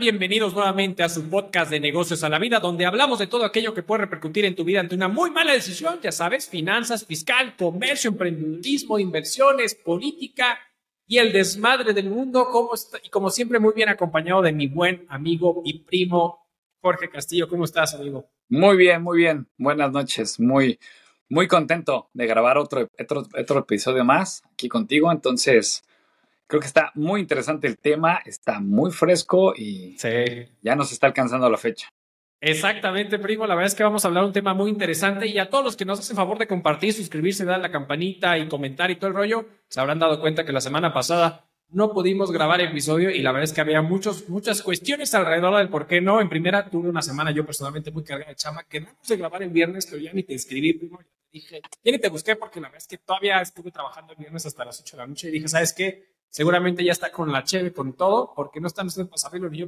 Bienvenidos nuevamente a su podcast de negocios a la vida, donde hablamos de todo aquello que puede repercutir en tu vida ante una muy mala decisión, ya sabes, finanzas, fiscal, comercio, emprendedurismo, inversiones, política y el desmadre del mundo, como y como siempre muy bien acompañado de mi buen amigo y primo Jorge Castillo. ¿Cómo estás, amigo? Muy bien, muy bien. Buenas noches. Muy, muy contento de grabar otro, otro, otro episodio más aquí contigo. Entonces, Creo que está muy interesante el tema, está muy fresco y ya nos está alcanzando la fecha. Exactamente, primo. La verdad es que vamos a hablar de un tema muy interesante y a todos los que nos hacen favor de compartir, suscribirse, dar la campanita y comentar y todo el rollo, se habrán dado cuenta que la semana pasada no pudimos grabar episodio y la verdad es que había muchos, muchas cuestiones alrededor del por qué no. En primera, tuve una semana yo personalmente muy cargada de chama, que no de grabar el viernes, pero ya ni te escribí, primo. Ya te dije, ya ni te busqué porque la verdad es que todavía estuve trabajando el viernes hasta las 8 de la noche y dije, ¿sabes qué? Seguramente ya está con la cheve, con todo, porque no están ustedes para saberlo ni yo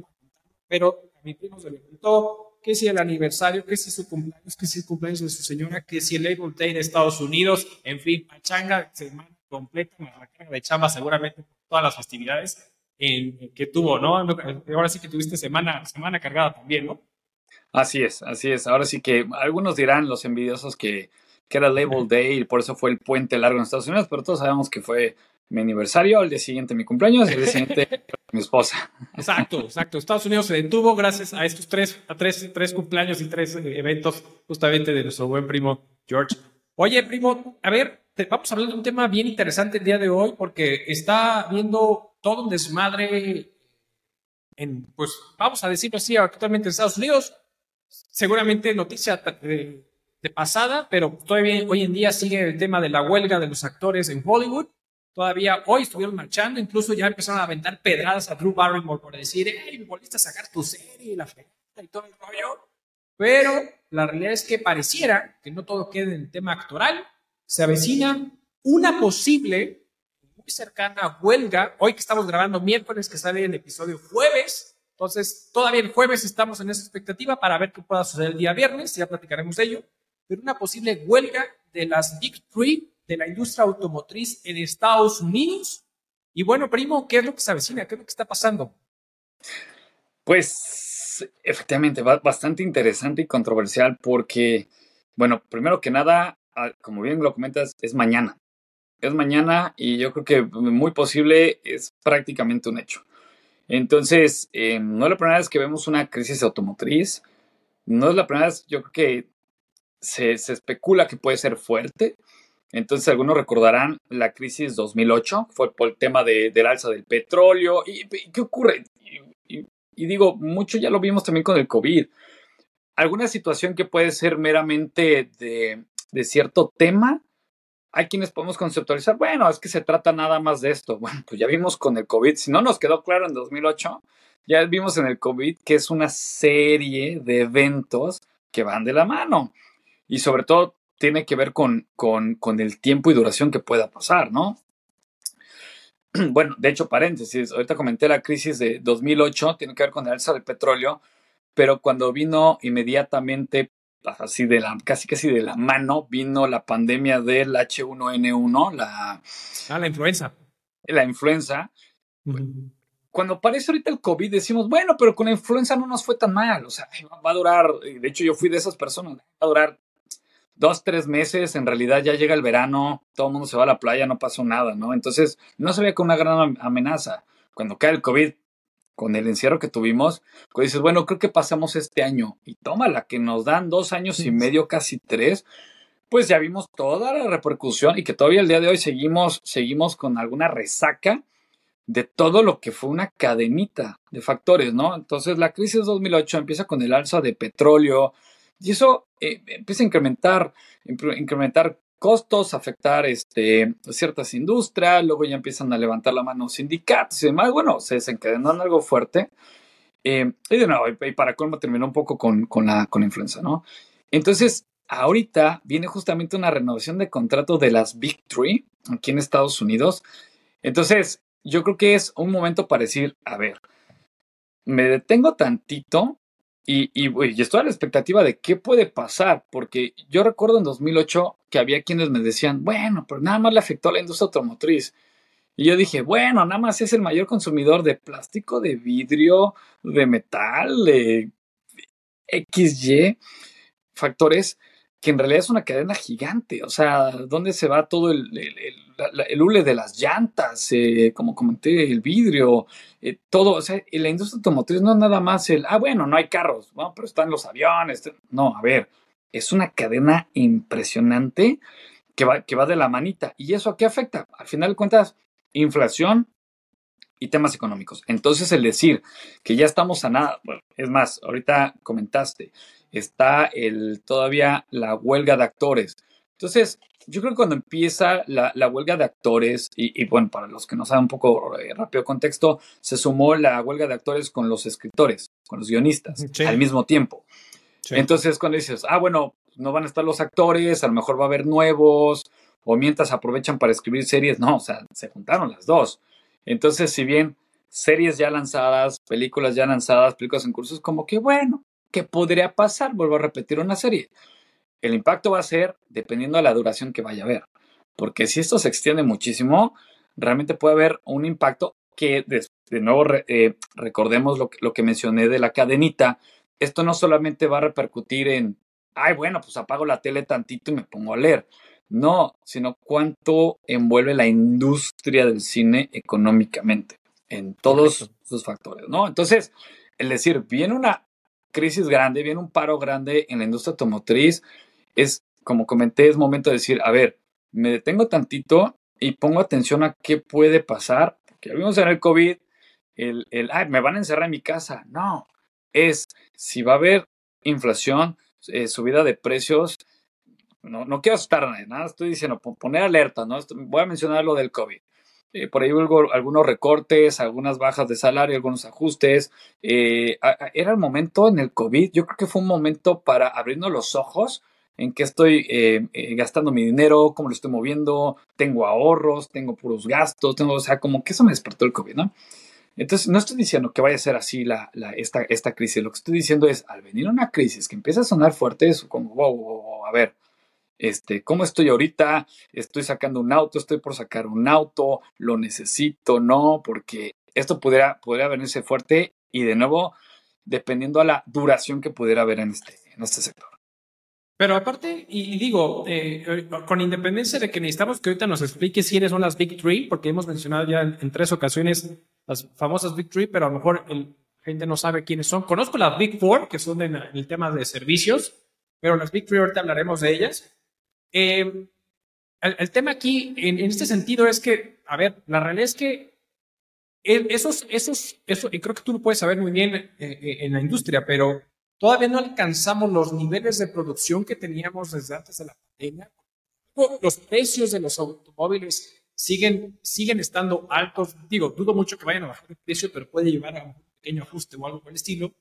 Pero a mi primo se le preguntó que si el aniversario, que si su cumpleaños, que si el cumpleaños de su señora, que si el Label Day de Estados Unidos, en fin, pachanga, semana completa, una carga de chamba seguramente todas las festividades que tuvo, ¿no? Ahora sí que tuviste semana, semana cargada también, ¿no? Así es, así es. Ahora sí que algunos dirán, los envidiosos, que, que era Label Day y por eso fue el puente largo en Estados Unidos, pero todos sabemos que fue mi aniversario, el día siguiente mi cumpleaños y el día siguiente mi esposa. Exacto, exacto. Estados Unidos se detuvo gracias a estos tres, a tres, tres cumpleaños y tres eh, eventos justamente de nuestro buen primo George. Oye, primo, a ver, vamos a hablar de un tema bien interesante el día de hoy porque está viendo todo un desmadre en, pues vamos a decirlo así, actualmente en Estados Unidos. Seguramente noticia de, de pasada, pero todavía hoy en día sigue el tema de la huelga de los actores en Hollywood. Todavía hoy estuvieron marchando, incluso ya empezaron a aventar pedradas a Drew Barrymore por decir, hey, volviste a sacar tu serie, la fregada y todo el rollo. Pero la realidad es que pareciera que no todo queda en el tema actoral. Se avecina una posible, muy cercana huelga. Hoy que estamos grabando miércoles, que sale el episodio jueves. Entonces, todavía el jueves estamos en esa expectativa para ver qué pueda suceder el día viernes. Ya platicaremos de ello. Pero una posible huelga de las Big Three de la industria automotriz en Estados Unidos. Y bueno, primo, ¿qué es lo que se avecina? ¿Qué es lo que está pasando? Pues efectivamente, bastante interesante y controversial porque, bueno, primero que nada, como bien lo comentas, es mañana. Es mañana y yo creo que muy posible es prácticamente un hecho. Entonces, eh, no es la primera vez que vemos una crisis automotriz, no es la primera vez, yo creo que se, especula que puede ser fuerte. Entonces, algunos recordarán la crisis 2008, fue por el tema de, del alza del petróleo. ¿Y, qué ocurre? Y, digo, mucho ya lo vimos también con el COVID. Alguna situación que puede ser meramente de, de cierto tema, hay quienes podemos conceptualizar, bueno, es que se trata nada más de esto. Bueno, pues ya vimos con el COVID, si no nos quedó claro en 2008, ya vimos en el COVID que es una serie de eventos que van de la mano. Y sobre todo tiene que ver con, con, el tiempo y duración que pueda pasar, ¿no? Bueno, de hecho, paréntesis, ahorita comenté la crisis de 2008, tiene que ver con el alza del petróleo, pero cuando vino inmediatamente, así de la, casi casi de la mano, vino la pandemia del H1N1, la... Ah, la influenza. La influenza. Cuando aparece ahorita el COVID decimos, bueno, pero con la influenza no nos fue tan mal, o sea, va a durar, de hecho yo fui de esas personas, va a durar dos, tres meses, en realidad ya llega el verano, todo el mundo se va a la playa, no pasó nada, ¿no? Entonces, no se ve como una gran amenaza. Cuando cae el COVID, con el encierro que tuvimos, pues dices, bueno, creo que pasamos este año y toma la que nos dan dos años y medio, casi tres, pues ya vimos toda la repercusión y que todavía el día de hoy seguimos, seguimos con alguna resaca de todo lo que fue una cadenita de factores, ¿no? Entonces la crisis 2008 empieza con el alza de petróleo, y eso eh, empieza a incrementar, incrementar costos, afectar este, ciertas industrias, luego ya empiezan a levantar la mano sindicatos y demás. Bueno, se desencadenó en algo fuerte. Eh, y de nuevo, y para colmo terminó un poco con, con, la, con influenza, ¿no? Entonces, ahorita viene justamente una renovación de contrato de las Big Three aquí en Estados Unidos. Entonces, yo creo que es un momento para decir, a ver, me detengo tantito y, y, estoy a la expectativa de qué puede pasar, porque yo recuerdo en 2008 que había quienes me decían, bueno, pero nada más le afectó a la industria automotriz. Y yo dije, bueno, nada más es el mayor consumidor de plástico, de vidrio, de metal, de XY, factores que en realidad es una cadena gigante. O sea, ¿dónde se va todo el, el, hule de las llantas? Eh, como comenté, el vidrio, eh, todo. O sea, la industria automotriz no es nada más el, ah, bueno, no hay carros, ¿no? pero están los aviones. No, a ver, es una cadena impresionante que va, que va de la manita. ¿Y eso a qué afecta? Al final de cuentas, inflación y temas económicos. Entonces, el decir que ya estamos a nada, bueno, es más, ahorita comentaste, está el, todavía la huelga de actores. Entonces, yo creo que cuando empieza la, huelga de actores, y, bueno, para los que no saben un poco eh, rápido contexto, se sumó la huelga de actores con los escritores, con los guionistas, al mismo tiempo. Entonces, cuando dices, ah, bueno, no van a estar los actores, a lo mejor va a haber nuevos, o mientras aprovechan para escribir series, no, o sea, se juntaron las dos. Entonces, si bien series ya lanzadas, películas ya lanzadas, películas en cursos, como que bueno, ¿qué podría pasar? Vuelvo a repetir una serie. El impacto va a ser dependiendo de la duración que vaya a haber. Porque si esto se extiende muchísimo, realmente puede haber un impacto que, de, nuevo, eh, recordemos lo, lo que mencioné de la cadenita, esto no solamente va a repercutir en, ay, bueno, pues apago la tele tantito y me pongo a leer. No, sino cuánto envuelve la industria del cine económicamente en todos sus factores, ¿no? Entonces, el decir, viene una crisis grande, viene un paro grande en la industria automotriz, es, como comenté, es momento de decir, a ver, me detengo tantito y pongo atención a qué puede pasar, porque vimos en el COVID, el, el, ay, me van a encerrar en mi casa. No, es si va a haber inflación, eh, subida de precios, no, no quiero asustar nada, estoy diciendo, poner alerta, ¿no? Voy a mencionar lo del COVID. Eh, por ahí hubo algunos recortes, algunas bajas de salario, algunos ajustes. Eh, era el momento en el COVID, yo creo que fue un momento para abrirnos los ojos en qué estoy gastando mi dinero, cómo lo estoy moviendo, tengo ahorros, tengo puros gastos, tengo, o sea, como que eso me despertó el COVID, ¿no? Entonces, no estoy diciendo que vaya a ser así la, esta, esta crisis. Lo que estoy diciendo es, al venir una crisis que empieza a sonar fuerte, es como, wow, a ver, este, ¿cómo estoy ahorita? Estoy sacando un auto, estoy por sacar un auto, lo necesito, no, porque esto pudiera, pudiera venirse fuerte y de nuevo, dependiendo a la duración que pudiera haber en este, en este sector. Pero aparte, y, digo, eh, con independencia de que necesitamos que ahorita nos explique quiénes son las Big Three, porque hemos mencionado ya en, tres ocasiones las famosas Big Three, pero a lo mejor la gente no sabe quiénes son. Conozco las Big Four, que son en, el tema de servicios, pero las Big Three ahorita hablaremos de ellas. Eh, el, tema aquí, en, este sentido, es que, a ver, la realidad es que esos, esos, eso, y creo que tú lo puedes saber muy bien eh, en la industria, pero Todavía no alcanzamos los niveles de producción que teníamos desde antes de la pandemia. Los precios de los automóviles siguen, siguen estando altos. Digo, dudo mucho que vayan a bajar el precio, pero puede llevar a un pequeño ajuste o algo por el estilo.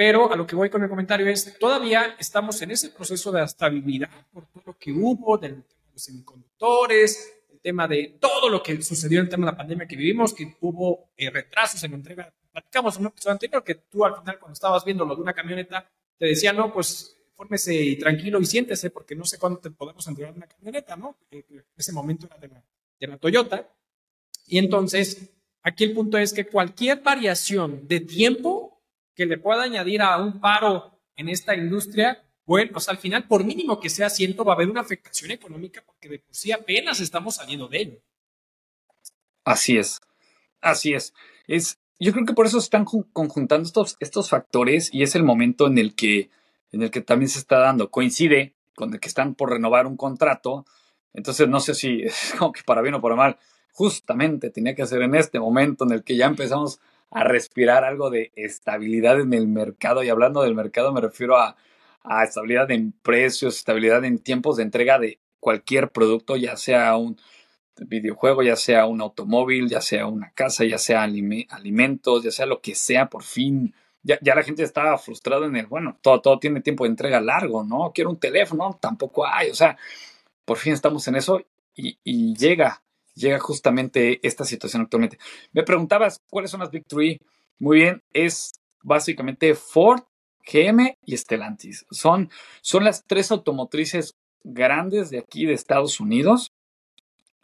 Pero a lo que voy con el comentario es, todavía estamos en ese proceso de estabilidad por todo lo que hubo, del tema de los semiconductores, el tema de todo lo que sucedió en el tema de la pandemia que vivimos, que hubo eh, retrasos en la entrega platicamos en un episodio anterior que tú al final cuando estabas viendo lo de una camioneta te decía, no, pues fórmese tranquilo y siéntese porque no sé cuándo te podemos entregar una camioneta, ¿no? En ese momento era de la, de la Toyota. Y entonces, aquí el punto es que cualquier variación de tiempo que le pueda añadir a un paro en esta industria, bueno, pues al final, por mínimo que sea ciento, va a haber una afectación económica porque de por sí apenas estamos saliendo de ello. Así es, así es. Es, yo creo que por eso se están conjuntando estos, estos factores y es el momento en el que, en el que también se está dando. Coincide con el que están por renovar un contrato. Entonces no sé si es como que para bien o para mal, justamente tenía que ser en este momento en el que ya empezamos a respirar algo de estabilidad en el mercado. Y hablando del mercado me refiero a, a estabilidad en precios, estabilidad en tiempos de entrega de cualquier producto, ya sea un, videojuego, ya sea un automóvil, ya sea una casa, ya sea alimentos, ya sea lo que sea, por fin. Ya, ya la gente estaba frustrada en el, bueno, todo, todo tiene tiempo de entrega largo, ¿no? Quiero un teléfono, tampoco hay, o sea, por fin estamos en eso y, y llega, llega justamente esta situación actualmente. Me preguntabas cuáles son las Big Three. Muy bien, es básicamente Ford, GM y Stellantis. Son, son las tres automotrices grandes de aquí de Estados Unidos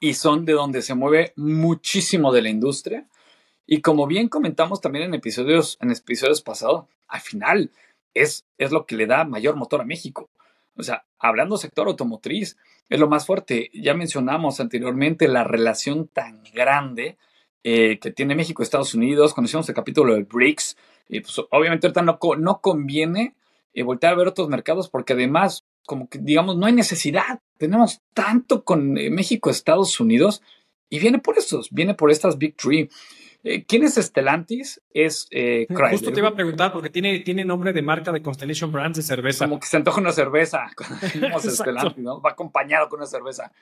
y son de donde se mueve muchísimo de la industria. Y como bien comentamos también en episodios, en episodios pasados, al final es, es lo que le da mayor motor a México. O sea, hablando sector automotriz, es lo más fuerte. Ya mencionamos anteriormente la relación tan grande eh, que tiene México Estados Unidos. Conocimos el capítulo del BRICS. Pues obviamente ahorita no, no conviene eh, voltear a ver otros mercados porque además, como que digamos, no hay necesidad. Tenemos tanto con eh, México Estados Unidos y viene por estos, viene por estas Big Three. Eh, ¿Quién es Stellantis? Es eh, Justo te iba a preguntar porque tiene, tiene nombre de marca de Constellation Brands de cerveza. Como que se antoja una cerveza Stellantis, ¿no? Va acompañado con una cerveza.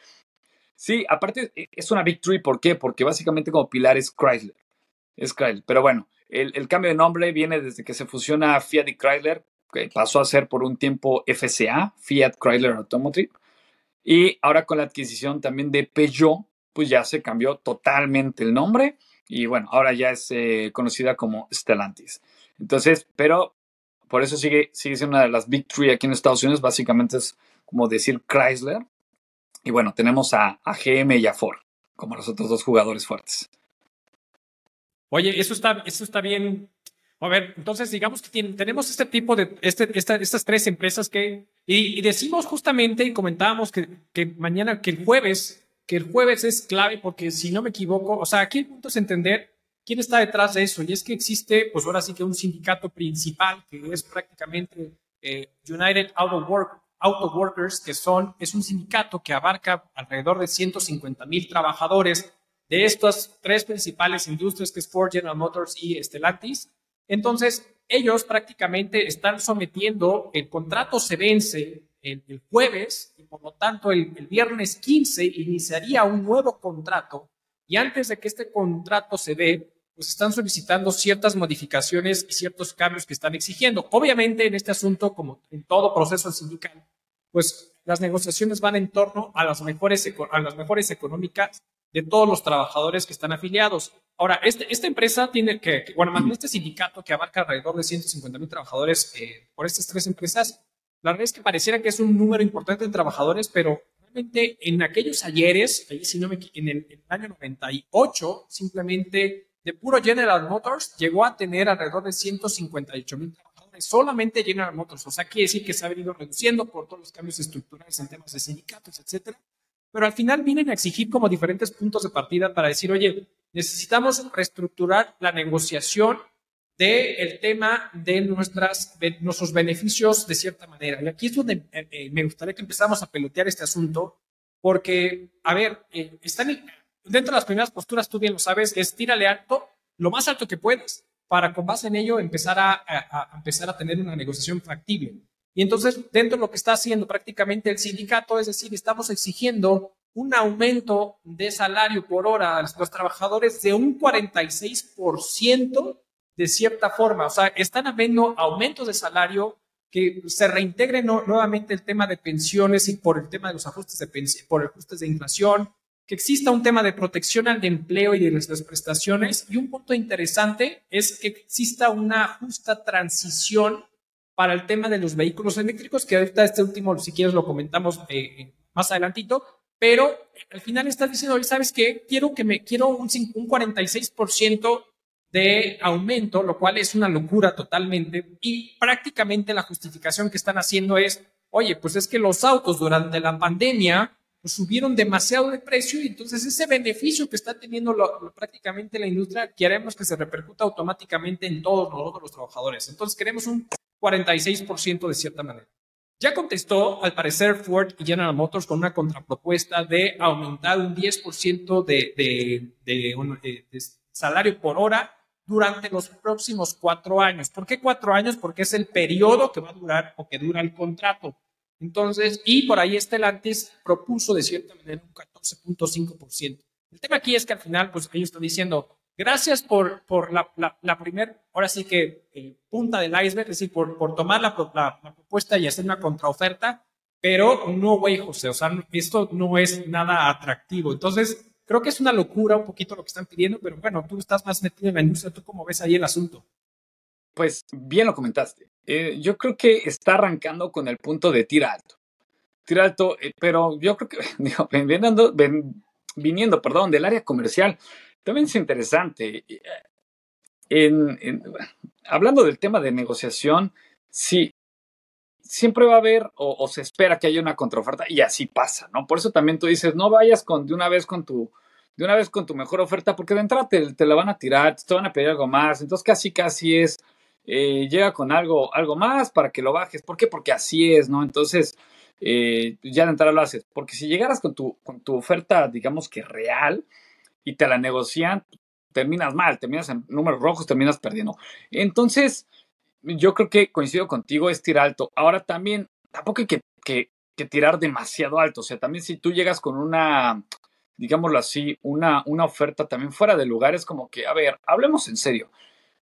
Sí, aparte e, es una victory, ¿por qué? Porque básicamente como pilar es Chrysler. Es Chrysler. Pero bueno, el, el cambio de nombre viene desde que se fusiona Fiat y Chrysler, que pasó a ser por un tiempo FCA, Fiat Chrysler Automotive. Y ahora con la adquisición también de Peugeot, pues ya se cambió totalmente el nombre y bueno, ahora ya es eh, conocida como Stellantis. Entonces, pero por eso sigue, sigue siendo una de las Big Three aquí en Estados Unidos. Básicamente es como decir Chrysler. Y bueno, tenemos a, GM y a Ford como los otros dos jugadores fuertes. Oye, eso está, eso está bien. A ver, entonces digamos que tenemos este tipo de, este, estas tres empresas que, y, decimos justamente y comentábamos que, que mañana, que el jueves que el jueves es clave porque si no me equivoco, o sea, aquí el punto es entender quién está detrás de eso. Y es que existe, pues ahora sí que un sindicato principal que es prácticamente eh, United Auto, Work, Auto, Workers, que son, es un sindicato que abarca alrededor de 150 mil trabajadores de estas tres principales industrias que es Ford, General Motors y Stellantis. Entonces, ellos prácticamente están sometiendo, el contrato se vence el, jueves y por lo tanto el, viernes 15 iniciaría un nuevo contrato y antes de que este contrato se dé, pues están solicitando ciertas modificaciones y ciertos cambios que están exigiendo. Obviamente en este asunto, como en todo proceso sindical, pues las negociaciones van en torno a las mejores, a las mejores económicas de todos los trabajadores que están afiliados. Ahora, este, esta empresa tiene que, bueno, más este sindicato que abarca alrededor de 150 mil trabajadores eh, por estas tres empresas, la verdad es que pareciera que es un número importante de trabajadores, pero realmente en aquellos ayeres, ahí si no me, en, el, en el año 98, simplemente de puro General Motors llegó a tener alrededor de 158 mil trabajadores, solamente General Motors. O sea, quiere decir que se ha venido reduciendo por todos los cambios estructurales en temas de sindicatos, etcétera. Pero al final vienen a exigir como diferentes puntos de partida para decir, oye, necesitamos reestructurar la negociación del tema de, nuestras, nuestros beneficios de cierta manera. Y aquí es donde eh, eh, me gustaría que empezamos a pelotear este asunto, porque, a ver, eh, dentro de las primeras posturas, tú bien lo sabes, es tírale alto, lo más alto que puedas, para con base en ello empezar a, a, empezar a tener una negociación factible. Y entonces, dentro de lo que está haciendo prácticamente el sindicato, es decir, estamos exigiendo un aumento de salario por hora a los trabajadores de un 46% de cierta forma. O sea, están habiendo aumentos de salario que se reintegre nuevamente el tema de pensiones y por el tema de los ajustes de por ajustes de inflación, que exista un tema de protección al empleo y de nuestras prestaciones. Y un punto interesante es que exista una justa transición para el tema de los vehículos eléctricos, que ahorita este último, si quieres, lo comentamos eh, más adelantito, pero al final estás diciendo, ¿sabes qué? Quiero que me, quiero un, un 46% de aumento, lo cual es una locura totalmente. Y prácticamente la justificación que están haciendo es, oye, pues es que los autos durante la pandemia pues, subieron demasiado de precio y entonces ese beneficio que está teniendo prácticamente la industria queremos que se repercuta automáticamente en todos nosotros los trabajadores. Entonces queremos un 46% de cierta manera. Ya contestó, al parecer, Ford y General Motors con una contrapropuesta de aumentar un 10% de, de, de salario por hora durante los próximos cuatro años. ¿Por qué cuatro años? Porque es el periodo que va a durar o que dura el contrato. Entonces, y por ahí Stellantis propuso de cierta manera un 14.5%. El tema aquí es que al final, pues ellos están diciendo, gracias por, por la, la, primera, ahora sí que eh, punta del iceberg, es decir, por, por tomar la, la, propuesta y hacer una contraoferta, pero no, güey, José, o sea, esto no es nada atractivo. Entonces, Creo que es una locura un poquito lo que están pidiendo, pero bueno, tú estás más metido en la industria, ¿tú cómo ves ahí el asunto? Pues bien lo comentaste. Eh, yo creo que está arrancando con el punto de tira alto. Tira alto, eh, pero yo creo que, digo, viniendo, perdón, del área comercial, también es interesante. En, hablando del tema de negociación, sí, siempre va a haber o, se espera que haya una contraoferta y así pasa, ¿no? Por eso también tú dices, no vayas con, de una vez con tu, de una vez con tu mejor oferta, porque de entrada te, la van a tirar, te van a pedir algo más, entonces casi casi es, eh, llega con algo, algo más para que lo bajes, ¿por qué? Porque así es, ¿no? Entonces, eh, ya de entrada lo haces, porque si llegaras con tu, con tu oferta, digamos que real, y te la negocian, terminas mal, terminas en números rojos, terminas perdiendo. Entonces, yo creo que coincido contigo, es tirar alto. Ahora también, tampoco hay que, que, tirar demasiado alto. O sea, también si tú llegas con una, digámoslo así, una, una oferta también fuera de lugar, es como que, a ver, hablemos en serio.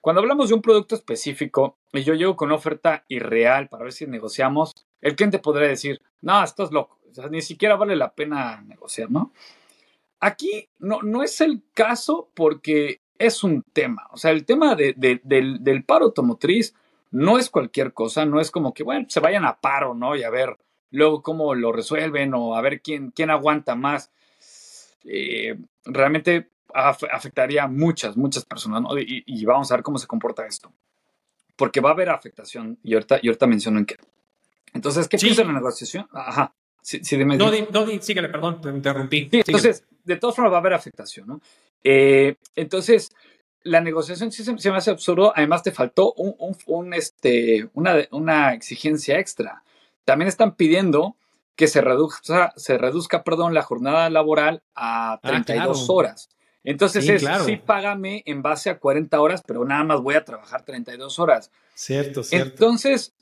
Cuando hablamos de un producto específico y yo llego con una oferta irreal para ver si negociamos, el cliente podría decir, no, estás loco, o sea, ni siquiera vale la pena negociar, ¿no? Aquí no, no es el caso porque es un tema, o sea, el tema del, del paro automotriz no es cualquier cosa, no es como que, bueno, se vayan a paro, ¿no? Y a ver luego cómo lo resuelven o a ver quién, quién aguanta más. Eh, realmente afectaría a muchas, muchas personas, ¿no? Y, vamos a ver cómo se comporta esto. Porque va a haber afectación, y ahorita, y ahorita menciono en qué. Entonces, ¿qué piensa la negociación? Ajá. Sí, sí, dime, no, no, síguele, perdón, te interrumpí. Sí, entonces, de todas formas va a haber afectación, ¿no? Eh, entonces, la negociación sí se, me hace absurdo. Además, te faltó un, este, una, una, exigencia extra. También están pidiendo que se reduzca, se reduzca perdón, la jornada laboral a 32 ah, horas. Entonces sí, es, sí, págame en base a 40 horas, pero nada más voy a trabajar 32 horas. Cierto, cierto. Entonces,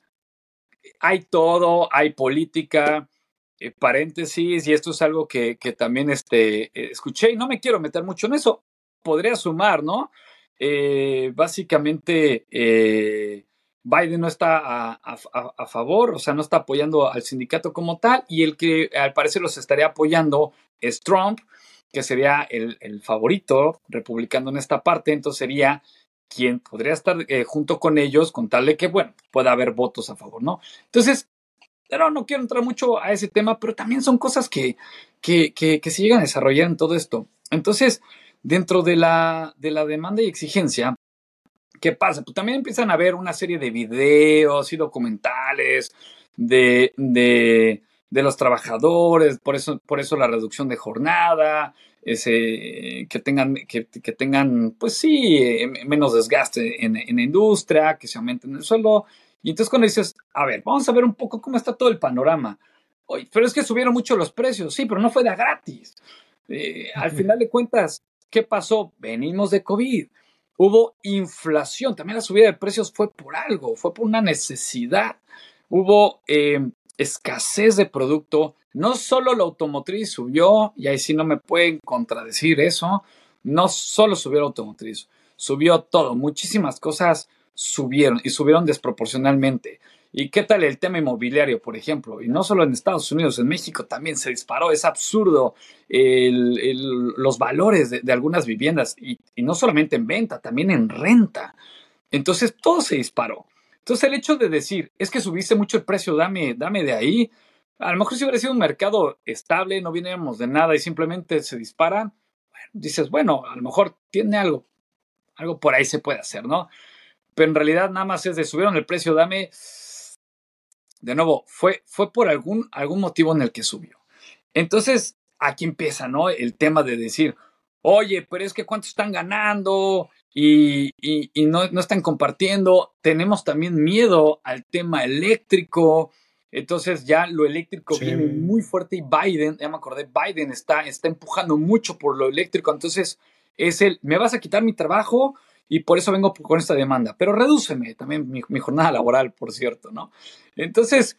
hay todo, hay política, eh, paréntesis, y esto es algo que, que también este, eh, escuché y no me quiero meter mucho en eso. Podría sumar, ¿no? Eh, básicamente eh, Biden no está a, favor, o sea, no está apoyando al sindicato como tal, y el que al parecer los estaría apoyando es Trump, que sería el, favorito republicano en esta parte, entonces sería quien podría estar eh, junto con ellos con tal de que, bueno, pueda haber votos a favor, ¿no? Entonces, pero no quiero entrar mucho a ese tema, pero también son cosas que, que, que, que se llegan a desarrollar en todo esto. Entonces, Dentro de la, de la demanda y exigencia, ¿qué pasa? Pues también empiezan a haber una serie de videos y documentales de, de, de los trabajadores, por eso, por eso la reducción de jornada, ese, que tengan, que, que tengan, pues sí, eh, menos desgaste en, en, la industria, que se aumenten el sueldo. Y entonces cuando dices, a ver, vamos a ver un poco cómo está todo el panorama. Oye, pero es que subieron mucho los precios, sí, pero no fue de gratis. Eh, al final de cuentas, ¿Qué pasó? Venimos de COVID. Hubo inflación. También la subida de precios fue por algo, fue por una necesidad. Hubo eh, escasez de producto. No solo la automotriz subió, y ahí sí no me pueden contradecir eso. No solo subió la automotriz, subió todo. Muchísimas cosas subieron y subieron desproporcionalmente. ¿Y qué tal el tema inmobiliario, por ejemplo? Y no solo en Estados Unidos, en México también se disparó. Es absurdo los valores de, algunas viviendas y, no solamente en venta, también en renta. Entonces todo se disparó. Entonces el hecho de decir, es que subiste mucho el precio, dame, dame de ahí. A lo mejor si hubiera sido un mercado estable, no viéramos de nada y simplemente se disparan, dices, bueno, a lo mejor tiene algo, algo por ahí se puede hacer, ¿no? Pero en realidad nada más es de subieron el precio, dame de nuevo, fue, fue por algún, algún motivo en el que subió. Entonces, aquí empieza, ¿no? El tema de decir, oye, pero es que cuánto están ganando y, no, están compartiendo. Tenemos también miedo al tema eléctrico. Entonces ya lo eléctrico viene muy fuerte y Biden, ya me acordé, Biden está, está empujando mucho por lo eléctrico. Entonces es el, me vas a quitar mi trabajo, y por eso vengo con esta demanda. Pero redúceme también mi, jornada laboral, por cierto, ¿no? Entonces,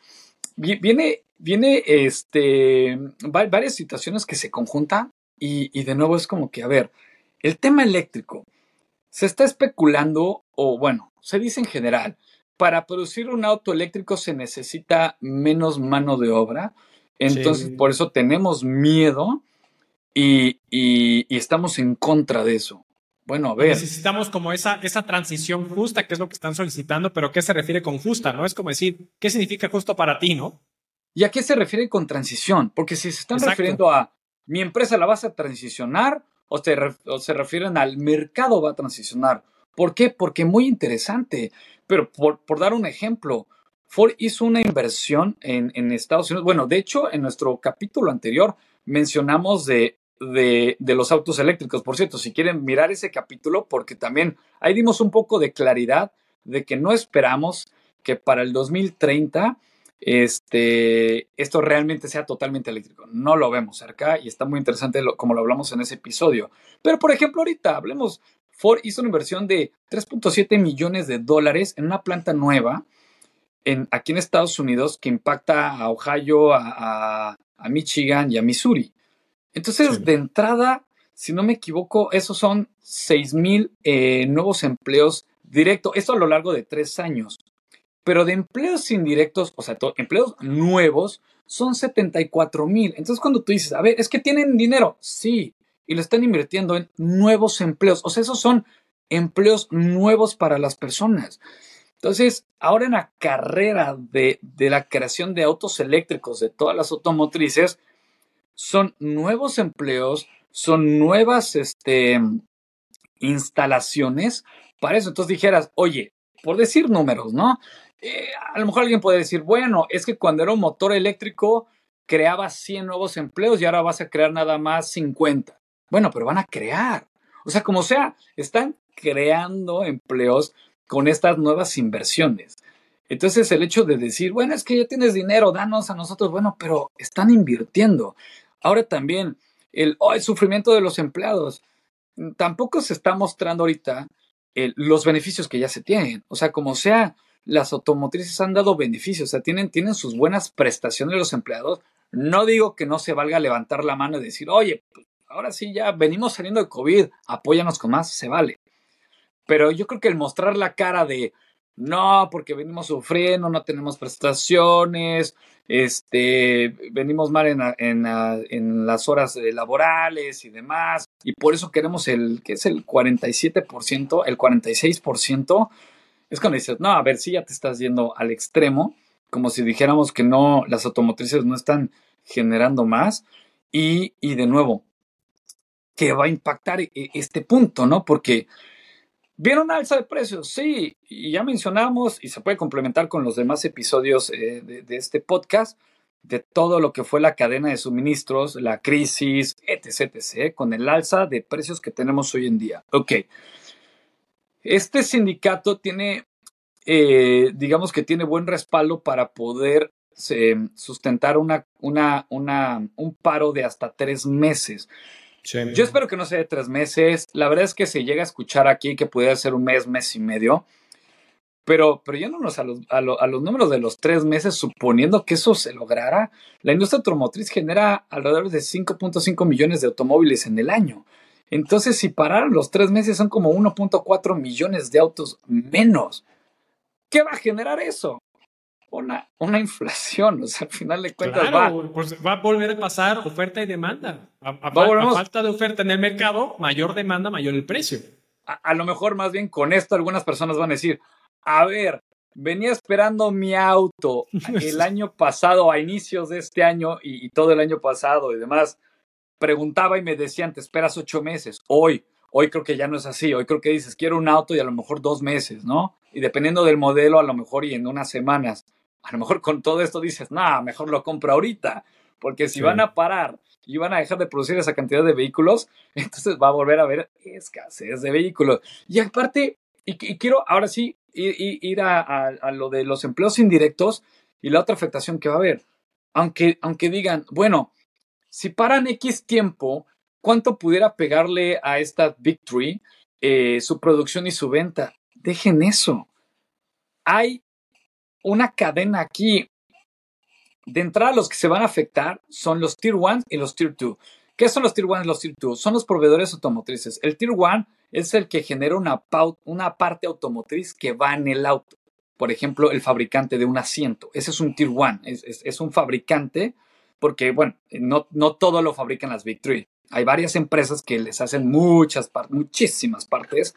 viene, viene este, varias situaciones que se conjuntan y, de nuevo es como que, a ver, el tema eléctrico, se está especulando, o bueno, se dice en general, para producir un auto eléctrico se necesita menos mano de obra. Entonces, por eso tenemos miedo y, estamos en contra de eso. Bueno, a ver. Necesitamos como esa, esa transición justa, que es lo que están solicitando, pero ¿qué se refiere con justa? ¿No? Es como decir, ¿qué significa justo para ti, no? ¿Y a qué se refiere con transición? Porque si se están refiriendo a, ¿Mi empresa la vas a transicionar o, se refieren al mercado va a transicionar? ¿Por qué? Porque muy interesante. Pero por, dar un ejemplo, Ford hizo una inversión en, Estados Unidos. Bueno, de hecho, en nuestro capítulo anterior mencionamos de, de, los autos eléctricos. Por cierto, si quieren mirar ese capítulo, porque también ahí dimos un poco de claridad de que no esperamos que para el 2030 este, esto realmente sea totalmente eléctrico. No lo vemos cerca y está muy interesante como lo hablamos en ese episodio. Pero, por ejemplo, ahorita hablemos, Ford hizo una inversión de 3.7 millones de dólares en una planta nueva en, aquí en Estados Unidos que impacta a Ohio, a, Michigan y a Missouri. Entonces, de entrada, si no me equivoco, esos son 6 mil eh, nuevos empleos directos. Esto a lo largo de tres años. Pero de empleos indirectos, o sea, empleos nuevos, son 74 mil. Entonces, cuando tú dices, a ver, es que tienen dinero, sí, y lo están invirtiendo en nuevos empleos. O sea, esos son empleos nuevos para las personas. Entonces, ahora en la carrera de, de, la creación de autos eléctricos de todas las automotrices, son nuevos empleos, son nuevas este, instalaciones para eso. Entonces dijeras, oye, por decir números, ¿no? Eh, a lo mejor alguien puede decir, bueno, es que cuando era un motor eléctrico creaba 100 nuevos empleos y ahora vas a crear nada más 50. Bueno, pero van a crear. O sea, como sea, están creando empleos con estas nuevas inversiones. Entonces el hecho de decir, bueno, es que ya tienes dinero, danos a nosotros, bueno, pero están invirtiendo. Ahora también el, oh, el sufrimiento de los empleados. Tampoco se está mostrando ahorita los beneficios que ya se tienen. O sea, como sea, las automotrices han dado beneficios, o sea, tienen, tienen sus buenas prestaciones los empleados. No digo que no se valga levantar la mano y decir, oye, pues, ahora sí ya venimos saliendo de COVID, apóyanos con más, se vale. Pero yo creo que el mostrar la cara de, no, porque venimos sufriendo, no tenemos prestaciones, este, venimos mal en, en, en las horas laborales y demás, y por eso queremos el, que es el 47%, el 46%, es cuando dices, no, a ver, si ya te estás yendo al extremo, como si dijéramos que no, las automotrices no están generando más. Y, y de nuevo, ¿qué va a impactar e, este punto, ¿no? Porque ¿Viene una alza de precios? Sí, y ya mencionamos, y se puede complementar con los demás episodios eh, de, este podcast, de todo lo que fue la cadena de suministros, la crisis, etc., etc., con el alza de precios que tenemos hoy en día. Ok, este sindicato tiene, eh, digamos que tiene buen respaldo para poder eh, sustentar una, una, una, un paro de hasta tres meses. Yo espero que no sea de tres meses. La verdad es que se llega a escuchar aquí que pudiera ser un mes, mes y medio. Pero, pero yéndonos a los, a, a los números de los tres meses, suponiendo que eso se lograra, la industria automotriz genera alrededor de 5.5 millones de automóviles en el año. Entonces, si pararon los tres meses, son como 1.4 millones de autos menos. ¿Qué va a generar eso? Una, una inflación, o sea, al final de cuentas va. Pues va a volver a pasar oferta y demanda. A, falta de oferta en el mercado, mayor demanda, mayor el precio. A, lo mejor más bien con esto algunas personas van a decir, a ver, venía esperando mi auto el año pasado, a inicios de este año y todo el año pasado y demás preguntaba y me decían, te esperas ocho meses. Hoy, hoy creo que ya no es así. Hoy creo que dices, quiero un auto y a lo mejor dos meses, ¿no? Y dependiendo del modelo, a lo mejor y en unas semanas. A lo mejor con todo esto dices, no, mejor lo compro ahorita. Porque si van a parar y van a dejar de producir esa cantidad de vehículos, entonces va a volver a haber escasez de vehículos. Y aparte, y, quiero ahora sí ir, a, a, lo de los empleos indirectos y la otra afectación que va a haber. Aunque, aunque digan, bueno, si paran X tiempo, ¿cuánto pudiera pegarle a esta Victory eh, su producción y su venta? Dejen eso. Hay una cadena aquí. De entrada, los que se van a afectar son los Tier 1 y los Tier 2. ¿Qué son los Tier 1 y los Tier 2? Son los proveedores automotrices. El Tier 1 es el que genera una, parte automotriz que va en el auto. Por ejemplo, el fabricante de un asiento. Ese es un Tier 1. es un fabricante porque, bueno, no, no todo lo fabrican las Big Three. Hay varias empresas que les hacen muchas partes, muchísimas partes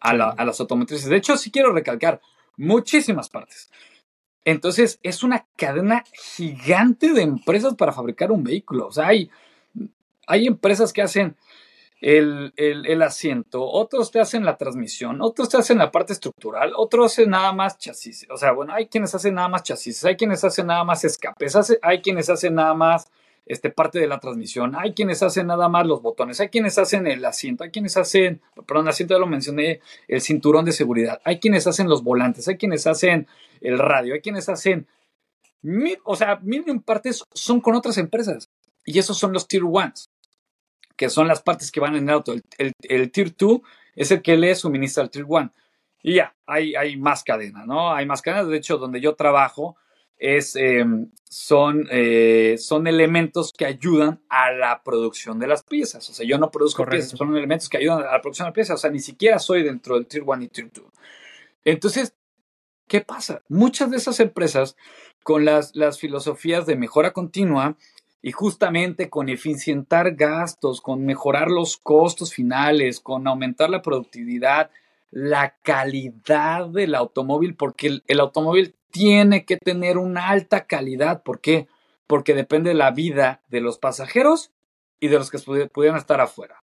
a, las automotrices. De hecho, sí quiero recalcar, muchísimas partes. Entonces, es una cadena gigante de empresas para fabricar un vehículo. O sea, hay Hay empresas que hacen el, el, asiento, otros te hacen la transmisión, otros te hacen la parte estructural, otros hacen nada más chasis. O sea, bueno, hay quienes hacen nada más chasis, hay quienes hacen nada más escapes, hay quienes hacen nada más este, parte de la transmisión, hay quienes hacen nada más los botones, hay quienes hacen el asiento, hay quienes hacen, perdón, asiento ya lo mencioné, el cinturón de seguridad, hay quienes hacen los volantes, hay quienes hacen el radio, hay quienes hacen, o sea, mil partes son con otras empresas y esos son los tier ones que son las partes que van en el auto. El, el, Tier 2 es el que le suministra al Tier 1. Y ya, hay, hay más cadenas, ¿no? Hay más cadenas. De hecho, donde yo trabajo es, em, son, eh, son elementos que ayudan a la producción de las piezas. O sea, yo no produzco piezas, son elementos que ayudan a la producción de las piezas. O sea, ni siquiera soy dentro del Tier 1 y Tier 2. Entonces, ¿qué pasa? Muchas de esas empresas, con las, las filosofías de mejora continua, y justamente con eficientar gastos, con mejorar los costos finales, con aumentar la productividad, la calidad del automóvil, porque el, automóvil tiene que tener una alta calidad. ¿Por qué? Porque depende de la vida de los pasajeros y de los que pudieran estar afuera.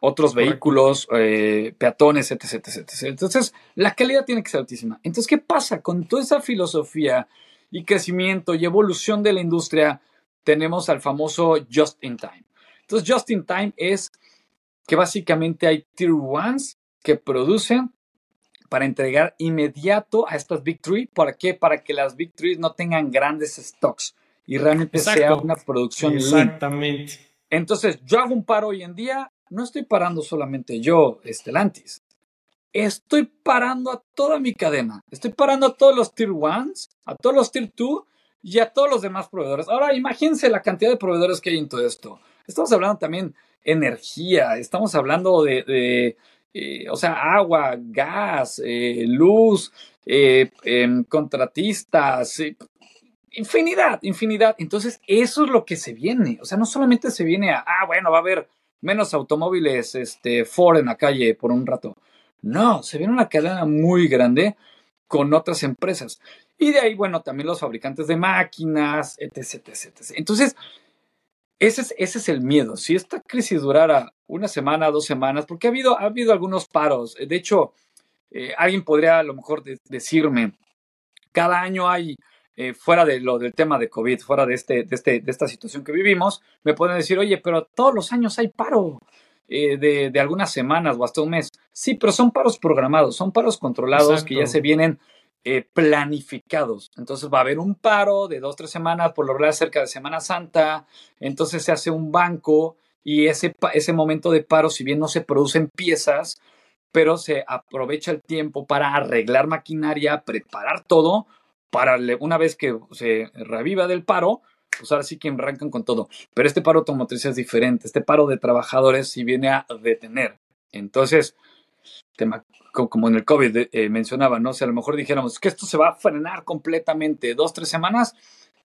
Otros vehículos, eh, peatones, etc, etc, etc. Entonces, la calidad tiene que ser altísima. Entonces, ¿qué pasa con toda esa filosofía y crecimiento y evolución de la industria? tenemos al famoso Just in Time. Entonces, Just in Time es que básicamente hay tier ones que producen para entregar inmediato a estas Big Three. ¿Para qué? Para que las Big Three no tengan grandes stocks y realmente sea una producción Exactamente. Entonces, yo hago un paro hoy en día, no estoy parando solamente yo, Estelantis. Estoy parando a toda mi cadena. Estoy parando a todos los tier ones, a todos los tier two y a todos los demás proveedores. Ahora, imagínense la cantidad de proveedores que hay en todo esto. Estamos hablando también energía, estamos hablando de, eh, o sea, agua, gas, eh, luz, eh, em, contratistas, infinidad, infinidad. Entonces, eso es lo que se viene. O sea, no solamente se viene a, ah, bueno, va a haber menos automóviles este, Ford en la calle por un rato. No, se viene una cadena muy grande con otras empresas. Y de ahí, bueno, también los fabricantes de máquinas, etc, etc, Entonces, ese es, ese es el miedo. Si esta crisis durara una semana, dos semanas, porque ha habido, ha habido algunos paros. De hecho, eh, alguien podría a lo mejor decirme, cada año hay, eh, fuera de lo del tema de COVID, fuera de, este, de, este, de esta situación que vivimos, me pueden decir, oye, pero todos los años hay paro. Eh, de, de, algunas semanas o hasta un mes. Sí, pero son paros programados, son paros controlados que ya se vienen eh, planificados. Entonces va a haber un paro de dos, tres semanas, por lo general cerca de Semana Santa, entonces se hace un banco y ese, ese momento de paro, si bien no se producen piezas, pero se aprovecha el tiempo para arreglar maquinaria, preparar todo, para una vez que se reviva del paro, pues ahora sí que arrancan con todo. Pero este paro automotriz es diferente, este paro de trabajadores sí viene a detener. Entonces, tema como en el COVID eh, mencionaba, ¿no? Si a lo mejor dijéramos que esto se va a frenar completamente dos, tres semanas,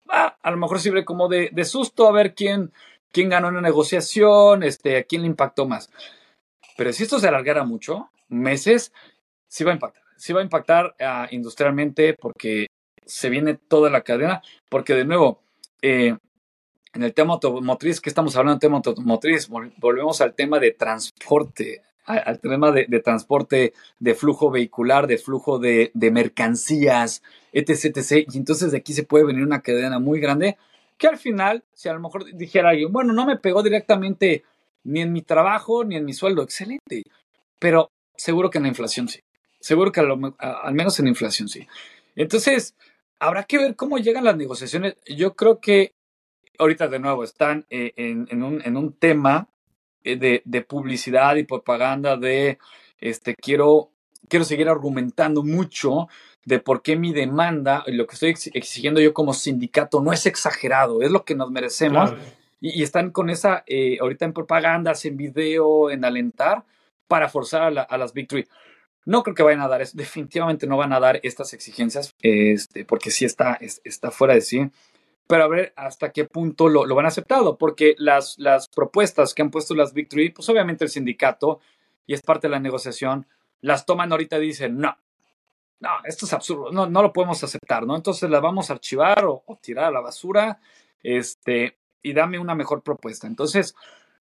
a lo mejor sirve como de, susto a ver quién, quién ganó una negociación, este, a quién le impactó más. Pero si esto se alargara mucho, meses, sí va a impactar. Sí va a impactar ah, industrialmente porque se viene toda la cadena, porque de nuevo, eh, en el tema automotriz, que estamos hablando del tema automotriz, volvemos al tema de transporte al tema de, transporte, de flujo vehicular, de flujo de, mercancías, etc, etc. Y entonces de aquí se puede venir una cadena muy grande que al final, si a lo mejor dijera alguien, bueno, no me pegó directamente ni en mi trabajo ni en mi sueldo, excelente, pero seguro que en la inflación sí. Seguro que al menos en la inflación sí. Entonces, habrá que ver cómo llegan las negociaciones. Yo creo que ahorita de nuevo están eh, en, un, en un tema eh, de, publicidad y propaganda de, este, quiero, quiero seguir argumentando mucho de por qué mi demanda y lo que estoy exigiendo yo como sindicato no es exagerado, es lo que nos merecemos. Y, están con esa, eh, ahorita en propagandas, en video, en alentar, para forzar a, las Big No creo que vayan a dar, definitivamente no van a dar estas exigencias, este, porque sí está, está fuera de sí pero a ver hasta qué punto lo, lo van aceptado, porque las, las propuestas que han puesto las Victory, pues obviamente el sindicato, y es parte de la negociación, las toman ahorita y dicen, no, no, esto es absurdo, no, no lo podemos aceptar, ¿no? Entonces las vamos a archivar o, tirar a la basura, este, y dame una mejor propuesta. Entonces,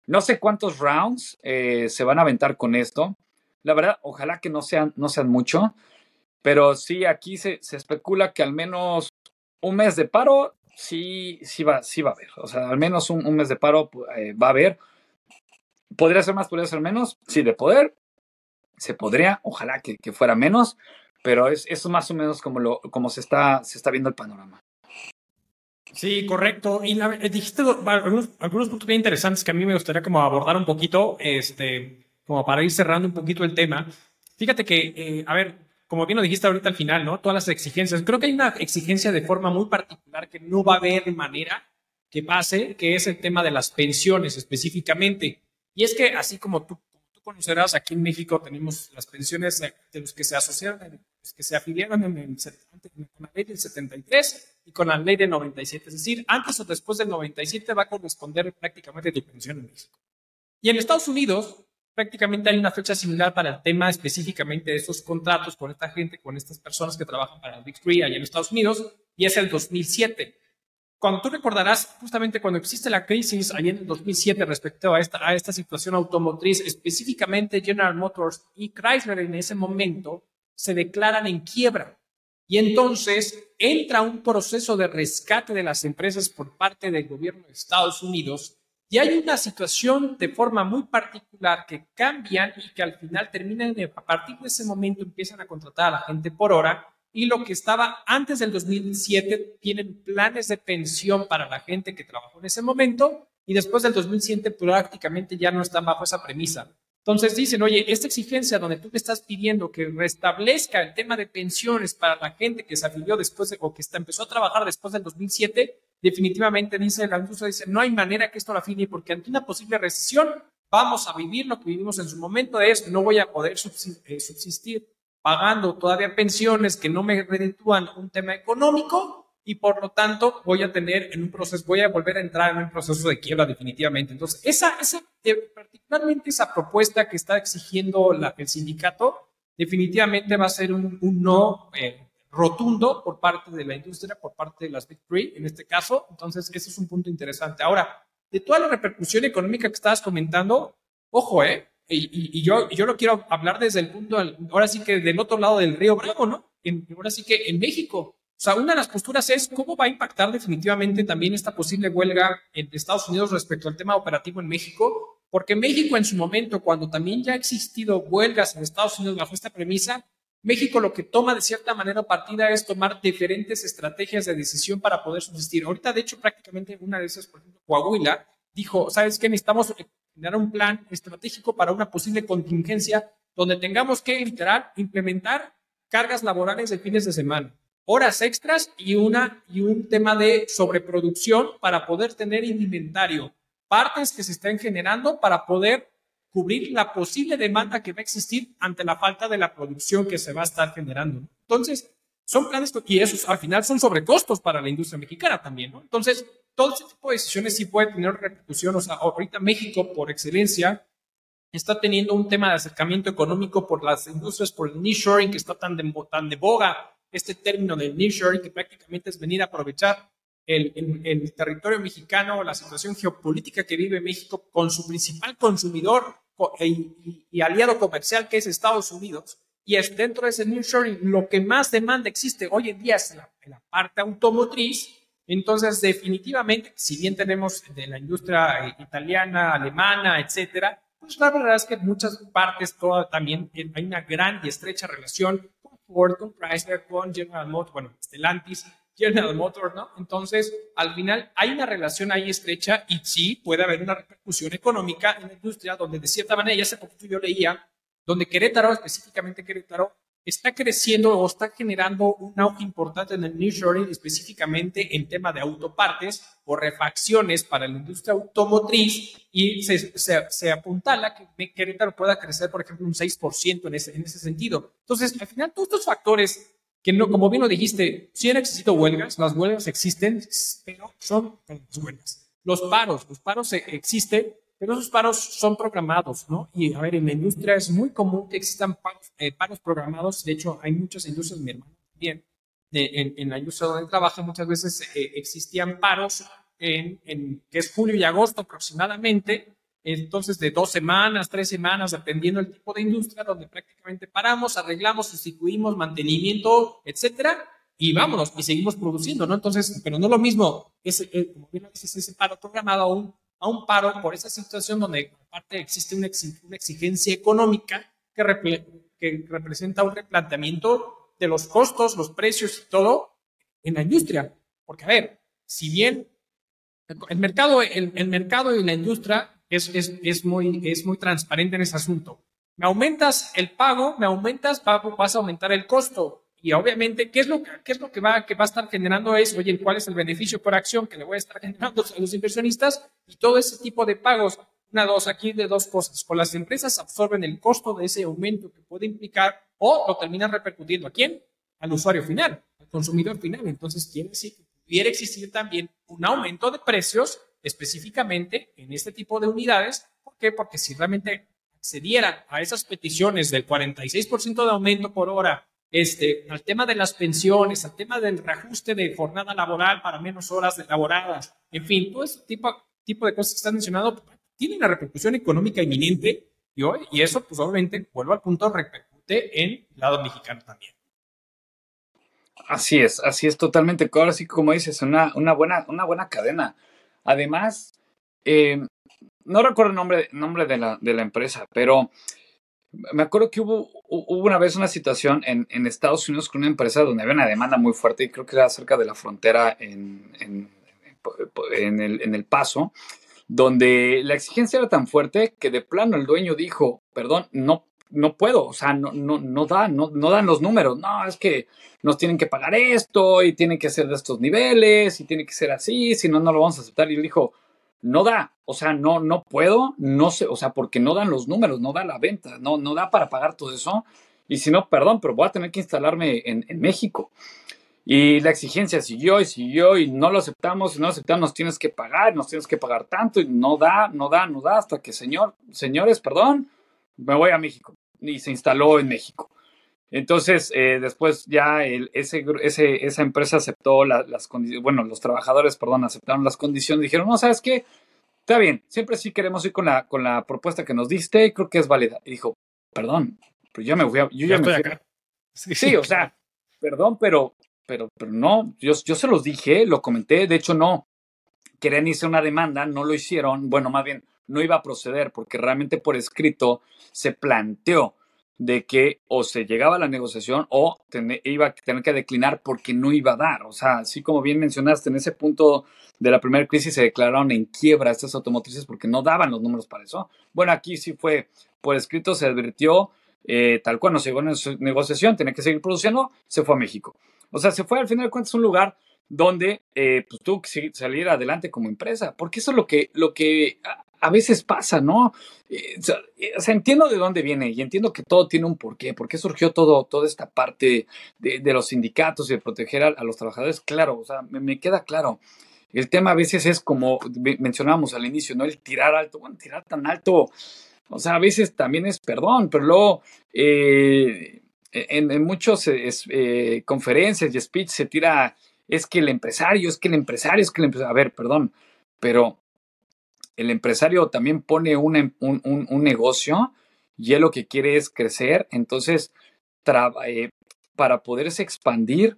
No sé cuántos rounds eh, se van a aventar con esto. La verdad, ojalá que no sean, no sean mucho, pero sí, aquí se, se especula que al menos un mes de paro sí, sí, va, sí va a haber. O sea, al menos un, mes de paro eh, va a haber. ¿Podría ser más, podría ser menos? Sí, de poder. Se podría, ojalá que, que fuera menos, pero es, es, más o menos como, lo, como se, está, se está viendo el panorama. Sí, correcto. Y eh, dijiste algunos, algunos, puntos bien interesantes que a mí me gustaría como abordar un poquito, este, como para ir cerrando un poquito el tema. Fíjate que, eh, a ver, como bien lo dijiste ahorita al final, ¿no? Todas las exigencias. Creo que hay una exigencia de forma muy particular que no va a haber manera que pase, que es el tema de las pensiones específicamente. Y es que así como tú, tú conocerás, aquí en México tenemos las pensiones de los que se asociaron, los que se afiliaron en el, con la ley del 73 y con la ley del 97. Es decir, antes o después del 97 va a corresponder prácticamente tu pensión en México. Y en Estados Unidos, prácticamente hay una fecha similar para el tema específicamente de estos contratos con esta gente, con estas personas que trabajan para el Big Three allá en Estados Unidos, y es el 2007. Cuando tú recordarás, justamente cuando existe la crisis allá en el 2007 respecto a esta, a esta situación automotriz, específicamente General Motors y Chrysler en ese momento se declaran en quiebra. Y entonces entra un proceso de rescate de las empresas por parte del gobierno de Estados Unidos y hay una situación de forma muy particular que cambian y que al final terminan, a partir de ese momento empiezan a contratar a la gente por hora y lo que estaba antes del 2007 tienen planes de pensión para la gente que trabajó en ese momento y después del 2007 prácticamente ya no están bajo esa premisa. Entonces dicen, oye, esta exigencia donde tú me estás pidiendo que restablezca el tema de pensiones para la gente que se afilió después de, o que está, empezó a trabajar después del 2007, definitivamente dice la industria, dice, no hay manera que esto lo afine porque ante una posible recesión vamos a vivir lo que vivimos en su momento, es no voy a poder eh, subsistir pagando todavía pensiones que no me reditúan un tema económico y por lo tanto voy a tener en un proceso, voy a volver a entrar en un proceso de quiebra definitivamente. Entonces, esa, esa eh, particularmente esa propuesta que está exigiendo la, el sindicato, definitivamente va a ser un, un no eh, rotundo por parte de la industria, por parte de las Big Three en este caso. Entonces, ese es un punto interesante. Ahora, de toda la repercusión económica que estabas comentando, ojo, ¿eh? Y, y, yo, yo lo quiero hablar desde el punto, ahora sí que del otro lado del río Bravo, ¿no? En, ahora sí que en México. O sea, una de las posturas es cómo va a impactar definitivamente también esta posible huelga en Estados Unidos respecto al tema operativo en México, porque México en su momento, cuando también ya ha existido huelgas en Estados Unidos bajo esta premisa, México lo que toma de cierta manera partida es tomar diferentes estrategias de decisión para poder subsistir. Ahorita, de hecho, prácticamente una de esas, por ejemplo, Coahuila dijo, ¿sabes qué? Necesitamos generar un plan estratégico para una posible contingencia donde tengamos que literal implementar cargas laborales de fines de semana, horas extras y, una, y un tema de sobreproducción para poder tener inventario, partes que se estén generando para poder cubrir la posible demanda que va a existir ante la falta de la producción que se va a estar generando. Entonces, son planes y esos al final son sobrecostos para la industria mexicana también, ¿no? Entonces, todo ese tipo de decisiones sí puede tener repercusión. O sea, ahorita México, por excelencia, está teniendo un tema de acercamiento económico por las industrias, por el nearshoring, que está tan de, tan de boga, este término del nearshoring, que prácticamente es venir a aprovechar el, el, territorio mexicano, la situación geopolítica que vive México con su principal consumidor y, aliado comercial que es Estados Unidos. Y es dentro de ese nearshoring lo que más demanda existe hoy en día es la, la parte automotriz. Entonces, definitivamente, si bien tenemos de la industria eh, italiana, alemana, etcétera, pues la verdad es que en muchas partes toda, también hay una gran y estrecha relación con Ford, con Chrysler, con General Motors, bueno, Stellantis, General Motors, ¿no? Entonces, al final hay una relación ahí estrecha y sí puede haber una repercusión económica en la industria donde de cierta manera, ya hace poquito yo leía, donde Querétaro, específicamente Querétaro, está creciendo o está generando un auge importante en el nearshoring, específicamente en tema de autopartes o refacciones para la industria automotriz y se, se, apuntala que Querétaro pueda crecer, por ejemplo, un 6% en ese, en ese sentido. Entonces, al final, todos estos factores que no, como bien lo dijiste, sí han existido huelgas, las huelgas existen, pero son huelgas. Los paros, los paros existen, pero esos paros son programados, ¿no? Y a ver, en la industria es muy común que existan paros, eh, programados, de hecho hay muchas industrias, mi hermano también, en, en, la industria donde trabaja muchas veces eh, existían paros en, en, que es julio y agosto aproximadamente, entonces de dos semanas, tres semanas, dependiendo del tipo de industria, donde prácticamente paramos, arreglamos, sustituimos, mantenimiento, etcétera, y vámonos, y seguimos produciendo, ¿no? Entonces, pero no lo mismo, ese, eh, como bien dices, ese paro programado a un, a un paro por esa situación donde aparte existe una, exigencia económica que, que representa un replanteamiento de los costos, los precios y todo en la industria. Porque, a ver, si bien el mercado, el, el mercado y la industria es, es, es, muy, es muy transparente en ese asunto. Me aumentas el pago, me aumentas, vas a aumentar el costo. Y obviamente, ¿qué es lo, qué es lo que, va, que va a estar generando es, oye, cuál es el beneficio por acción que le voy a estar generando a los inversionistas? Y todo ese tipo de pagos. Una, dos, aquí de dos cosas. O las empresas absorben el costo de ese aumento que puede implicar o lo terminan repercutiendo a quién? Al usuario final, al consumidor final. Entonces, quiere decir que pudiera existir también un aumento de precios específicamente en este tipo de unidades. ¿Por qué? Porque si realmente accedieran a esas peticiones del 46% de aumento por hora, este, al tema de las pensiones, al tema del reajuste de jornada laboral para menos horas laboradas, en fin, todo ese tipo, tipo de cosas que están mencionando tienen una repercusión económica inminente y, y eso, pues obviamente, vuelvo al punto, repercute en el lado mexicano también. Así es, así es totalmente. Ahora sí, como dices, una, una, buena, una buena cadena. Además, eh, no recuerdo el nombre, nombre de, la, de la empresa, pero me acuerdo que hubo, hubo una vez una situación en, en, Estados Unidos con una empresa donde había una demanda muy fuerte y creo que era cerca de la frontera en, en, en, el, en el paso, donde la exigencia era tan fuerte que de plano el dueño dijo, perdón, no no puedo, o sea, no, no, no da, no, no dan los números, no, es que nos tienen que pagar esto y tiene que ser de estos niveles y tiene que ser así, si no, no lo vamos a aceptar. Y él dijo, no da, o sea, no, no puedo, no sé, o sea, porque no dan los números, no da la venta, no, no da para pagar todo eso. Y si no, perdón, pero voy a tener que instalarme en, México. Y la exigencia siguió y siguió y no lo aceptamos, y no lo aceptamos, nos tienes que pagar, nos tienes que pagar tanto y no da, no da, no da, hasta que, señor, señores, perdón, me voy a México. Y se instaló en México. Entonces, eh, después ya el, ese, ese, esa empresa aceptó las condiciones, bueno, los trabajadores, perdón, aceptaron las condiciones, dijeron, no, ¿sabes qué? Está bien, siempre sí queremos ir con la, con la propuesta que nos diste y creo que es válida. Y dijo, perdón, pero yo me voy a... Yo ya, me fui Sí, sí, o sea, perdón, pero, pero, pero no, yo, yo se los dije, lo comenté, de hecho no, querían irse una demanda, no lo hicieron, bueno, más bien no iba a proceder porque realmente por escrito se planteó de que o se llegaba a la negociación o iba a tener que declinar porque no iba a dar. O sea, así como bien mencionaste, en ese punto de la primera crisis se declararon en quiebra estas automotrices porque no daban los números para eso. Bueno, aquí sí fue por escrito, se advirtió, eh, tal cual no se llegó a negociación, tenía que seguir produciendo, se fue a México. O sea, se fue al final de cuentas a un lugar donde eh, pues, salir adelante como empresa, porque eso es lo que, lo que a veces pasa, ¿no? Eh, eh, o sea, entiendo de dónde viene y entiendo que todo tiene un porqué, por qué surgió todo, toda esta parte de, los sindicatos y de proteger a, los trabajadores, claro, o sea, me, queda claro. El tema a veces es como mencionábamos al inicio, ¿no? El tirar alto, bueno, tirar tan alto, o sea, a veces también es perdón, pero luego eh, en, muchas conferencias y speech se tira, es que el empresario, es que el empresario, es que el empresario, a ver, perdón, pero el empresario también pone un, un, negocio y él lo que quiere es crecer, entonces eh, para poderse expandir,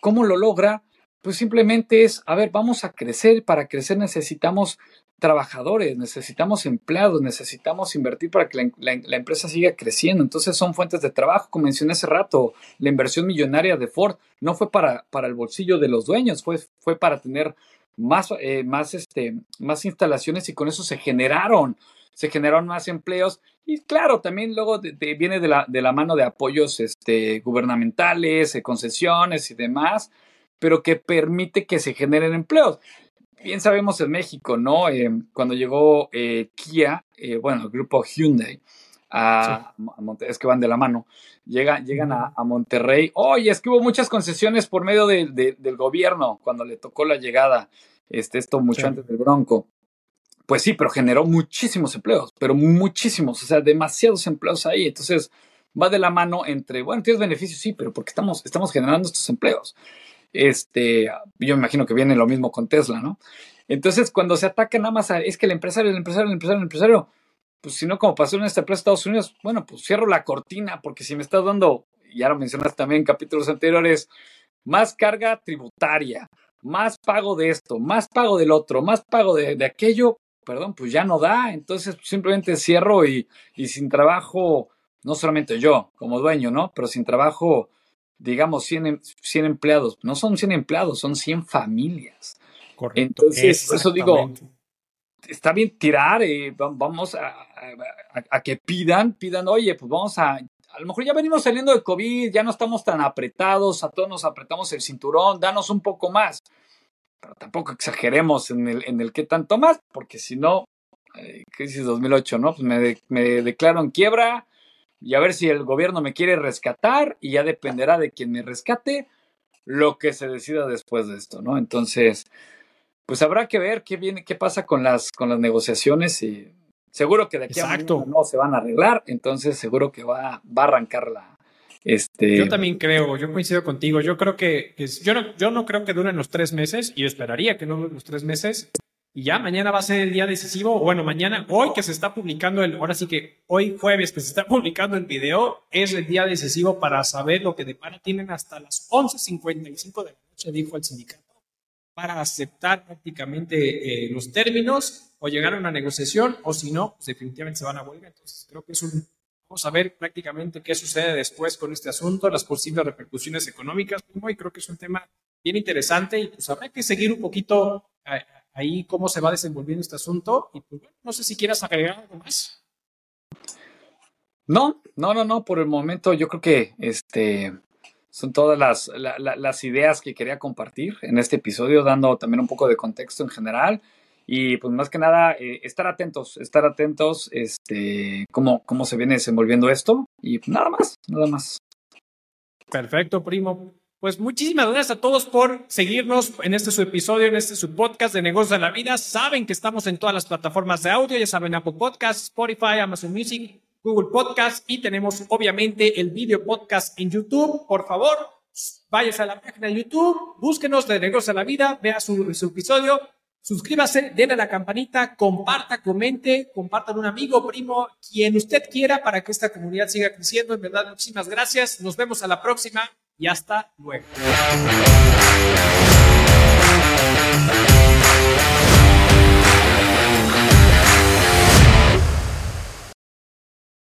¿cómo lo logra? Pues simplemente es, a ver, vamos a crecer, para crecer necesitamos trabajadores, necesitamos empleados, necesitamos invertir para que la, empresa siga creciendo. Entonces son fuentes de trabajo, como mencioné hace rato, la inversión millonaria de Ford no fue para, el bolsillo de los dueños, fue para tener más, eh, más, este, más instalaciones y con eso se generaron, se generaron más empleos. Y claro, también luego viene de la, de la mano de apoyos este, gubernamentales, eh, concesiones y demás, pero que permite que se generen empleos. Bien sabemos en México, ¿no? Eh, cuando llegó Kia, bueno, el grupo Hyundai, a, es que van de la mano, llegan, llegan a, Monterrey. Oye, es que hubo muchas concesiones por medio del gobierno cuando le tocó la llegada, este, esto mucho antes del Bronco. Pues sí, pero generó muchísimos empleos, pero muchísimos, o sea, demasiados empleos ahí. Entonces, va de la mano entre, bueno, tienes beneficios, sí, pero porque estamos, estamos generando estos empleos. Este, yo me imagino que viene lo mismo con Tesla, ¿no? Entonces, cuando se ataca nada más a, es que el empresario, el empresario, el empresario, el empresario, pues si no, como pasó en esta empresa de Estados Unidos, bueno, pues cierro la cortina, porque si me estás dando, ya lo mencionaste también en capítulos anteriores, más carga tributaria, más pago de esto, más pago del otro, más pago de, de aquello, perdón, pues ya no da. Entonces simplemente cierro y, y, sin trabajo, no solamente yo como dueño, ¿no? Pero sin trabajo, digamos, 100, 100 em, empleados. No son 100 empleados, son 100 familias. Correcto. Entonces, por eso digo, está bien tirar, eh, vamos a, a, que pidan, pidan, oye, pues vamos a, a lo mejor ya venimos saliendo de COVID, ya no estamos tan apretados, a todos nos apretamos el cinturón, danos un poco más pero tampoco exageremos en el, en el qué tanto más, porque si no, eh, crisis 2008, ¿no? Pues me, me declaro en quiebra y a ver si el gobierno me quiere rescatar y ya dependerá de quien me rescate lo que se decida después de esto, ¿no? Entonces, pues habrá que ver qué viene, qué pasa con las, con las negociaciones y seguro que de aquí a no se van a arreglar, entonces seguro que va, va a arrancar la, este... Yo también creo, yo coincido contigo. Yo creo que, yo, no, yo no creo que duren los tres meses y yo esperaría que no duren los tres meses. Y ya mañana va a ser el día decisivo. Bueno, mañana, hoy que se está publicando el, ahora sí que hoy jueves que se está publicando el video, es el día decisivo para saber lo que depara. Tienen hasta las 11.55 de la noche, dijo el sindicato, para aceptar prácticamente eh, los términos o llegar a una negociación, o si no, pues definitivamente se van a huelga. Entonces creo que es un Vamos a ver prácticamente qué sucede después con este asunto, las posibles repercusiones económicas, y creo que es un tema bien interesante y pues habrá que seguir un poquito ahí cómo se va desenvolviendo este asunto y pues no sé si quieras agregar algo más. No, no, no, no, por el momento yo creo que este son todas las, las ideas que quería compartir en este episodio, dando también un poco de contexto en general. Y pues más que nada, eh, estar atentos, estar atentos, este, cómo, cómo se viene desenvolviendo esto. Y pues, nada más, nada más. Perfecto, primo. Pues muchísimas gracias a todos por seguirnos en este su episodio, en este su podcast de negocios de la vida. Saben que estamos en todas las plataformas de audio, ya saben, Apple Podcasts, Spotify, Amazon Music, Google Podcasts y tenemos obviamente el video podcast en YouTube. Por favor, váyase a la página de YouTube, búsquenos de negocios de la vida, vea su, su episodio Suscríbase, denle a la campanita, comparta, comente, compartan un amigo, primo, quien usted quiera para que esta comunidad siga creciendo. En verdad, muchísimas gracias. Nos vemos a la próxima y hasta luego.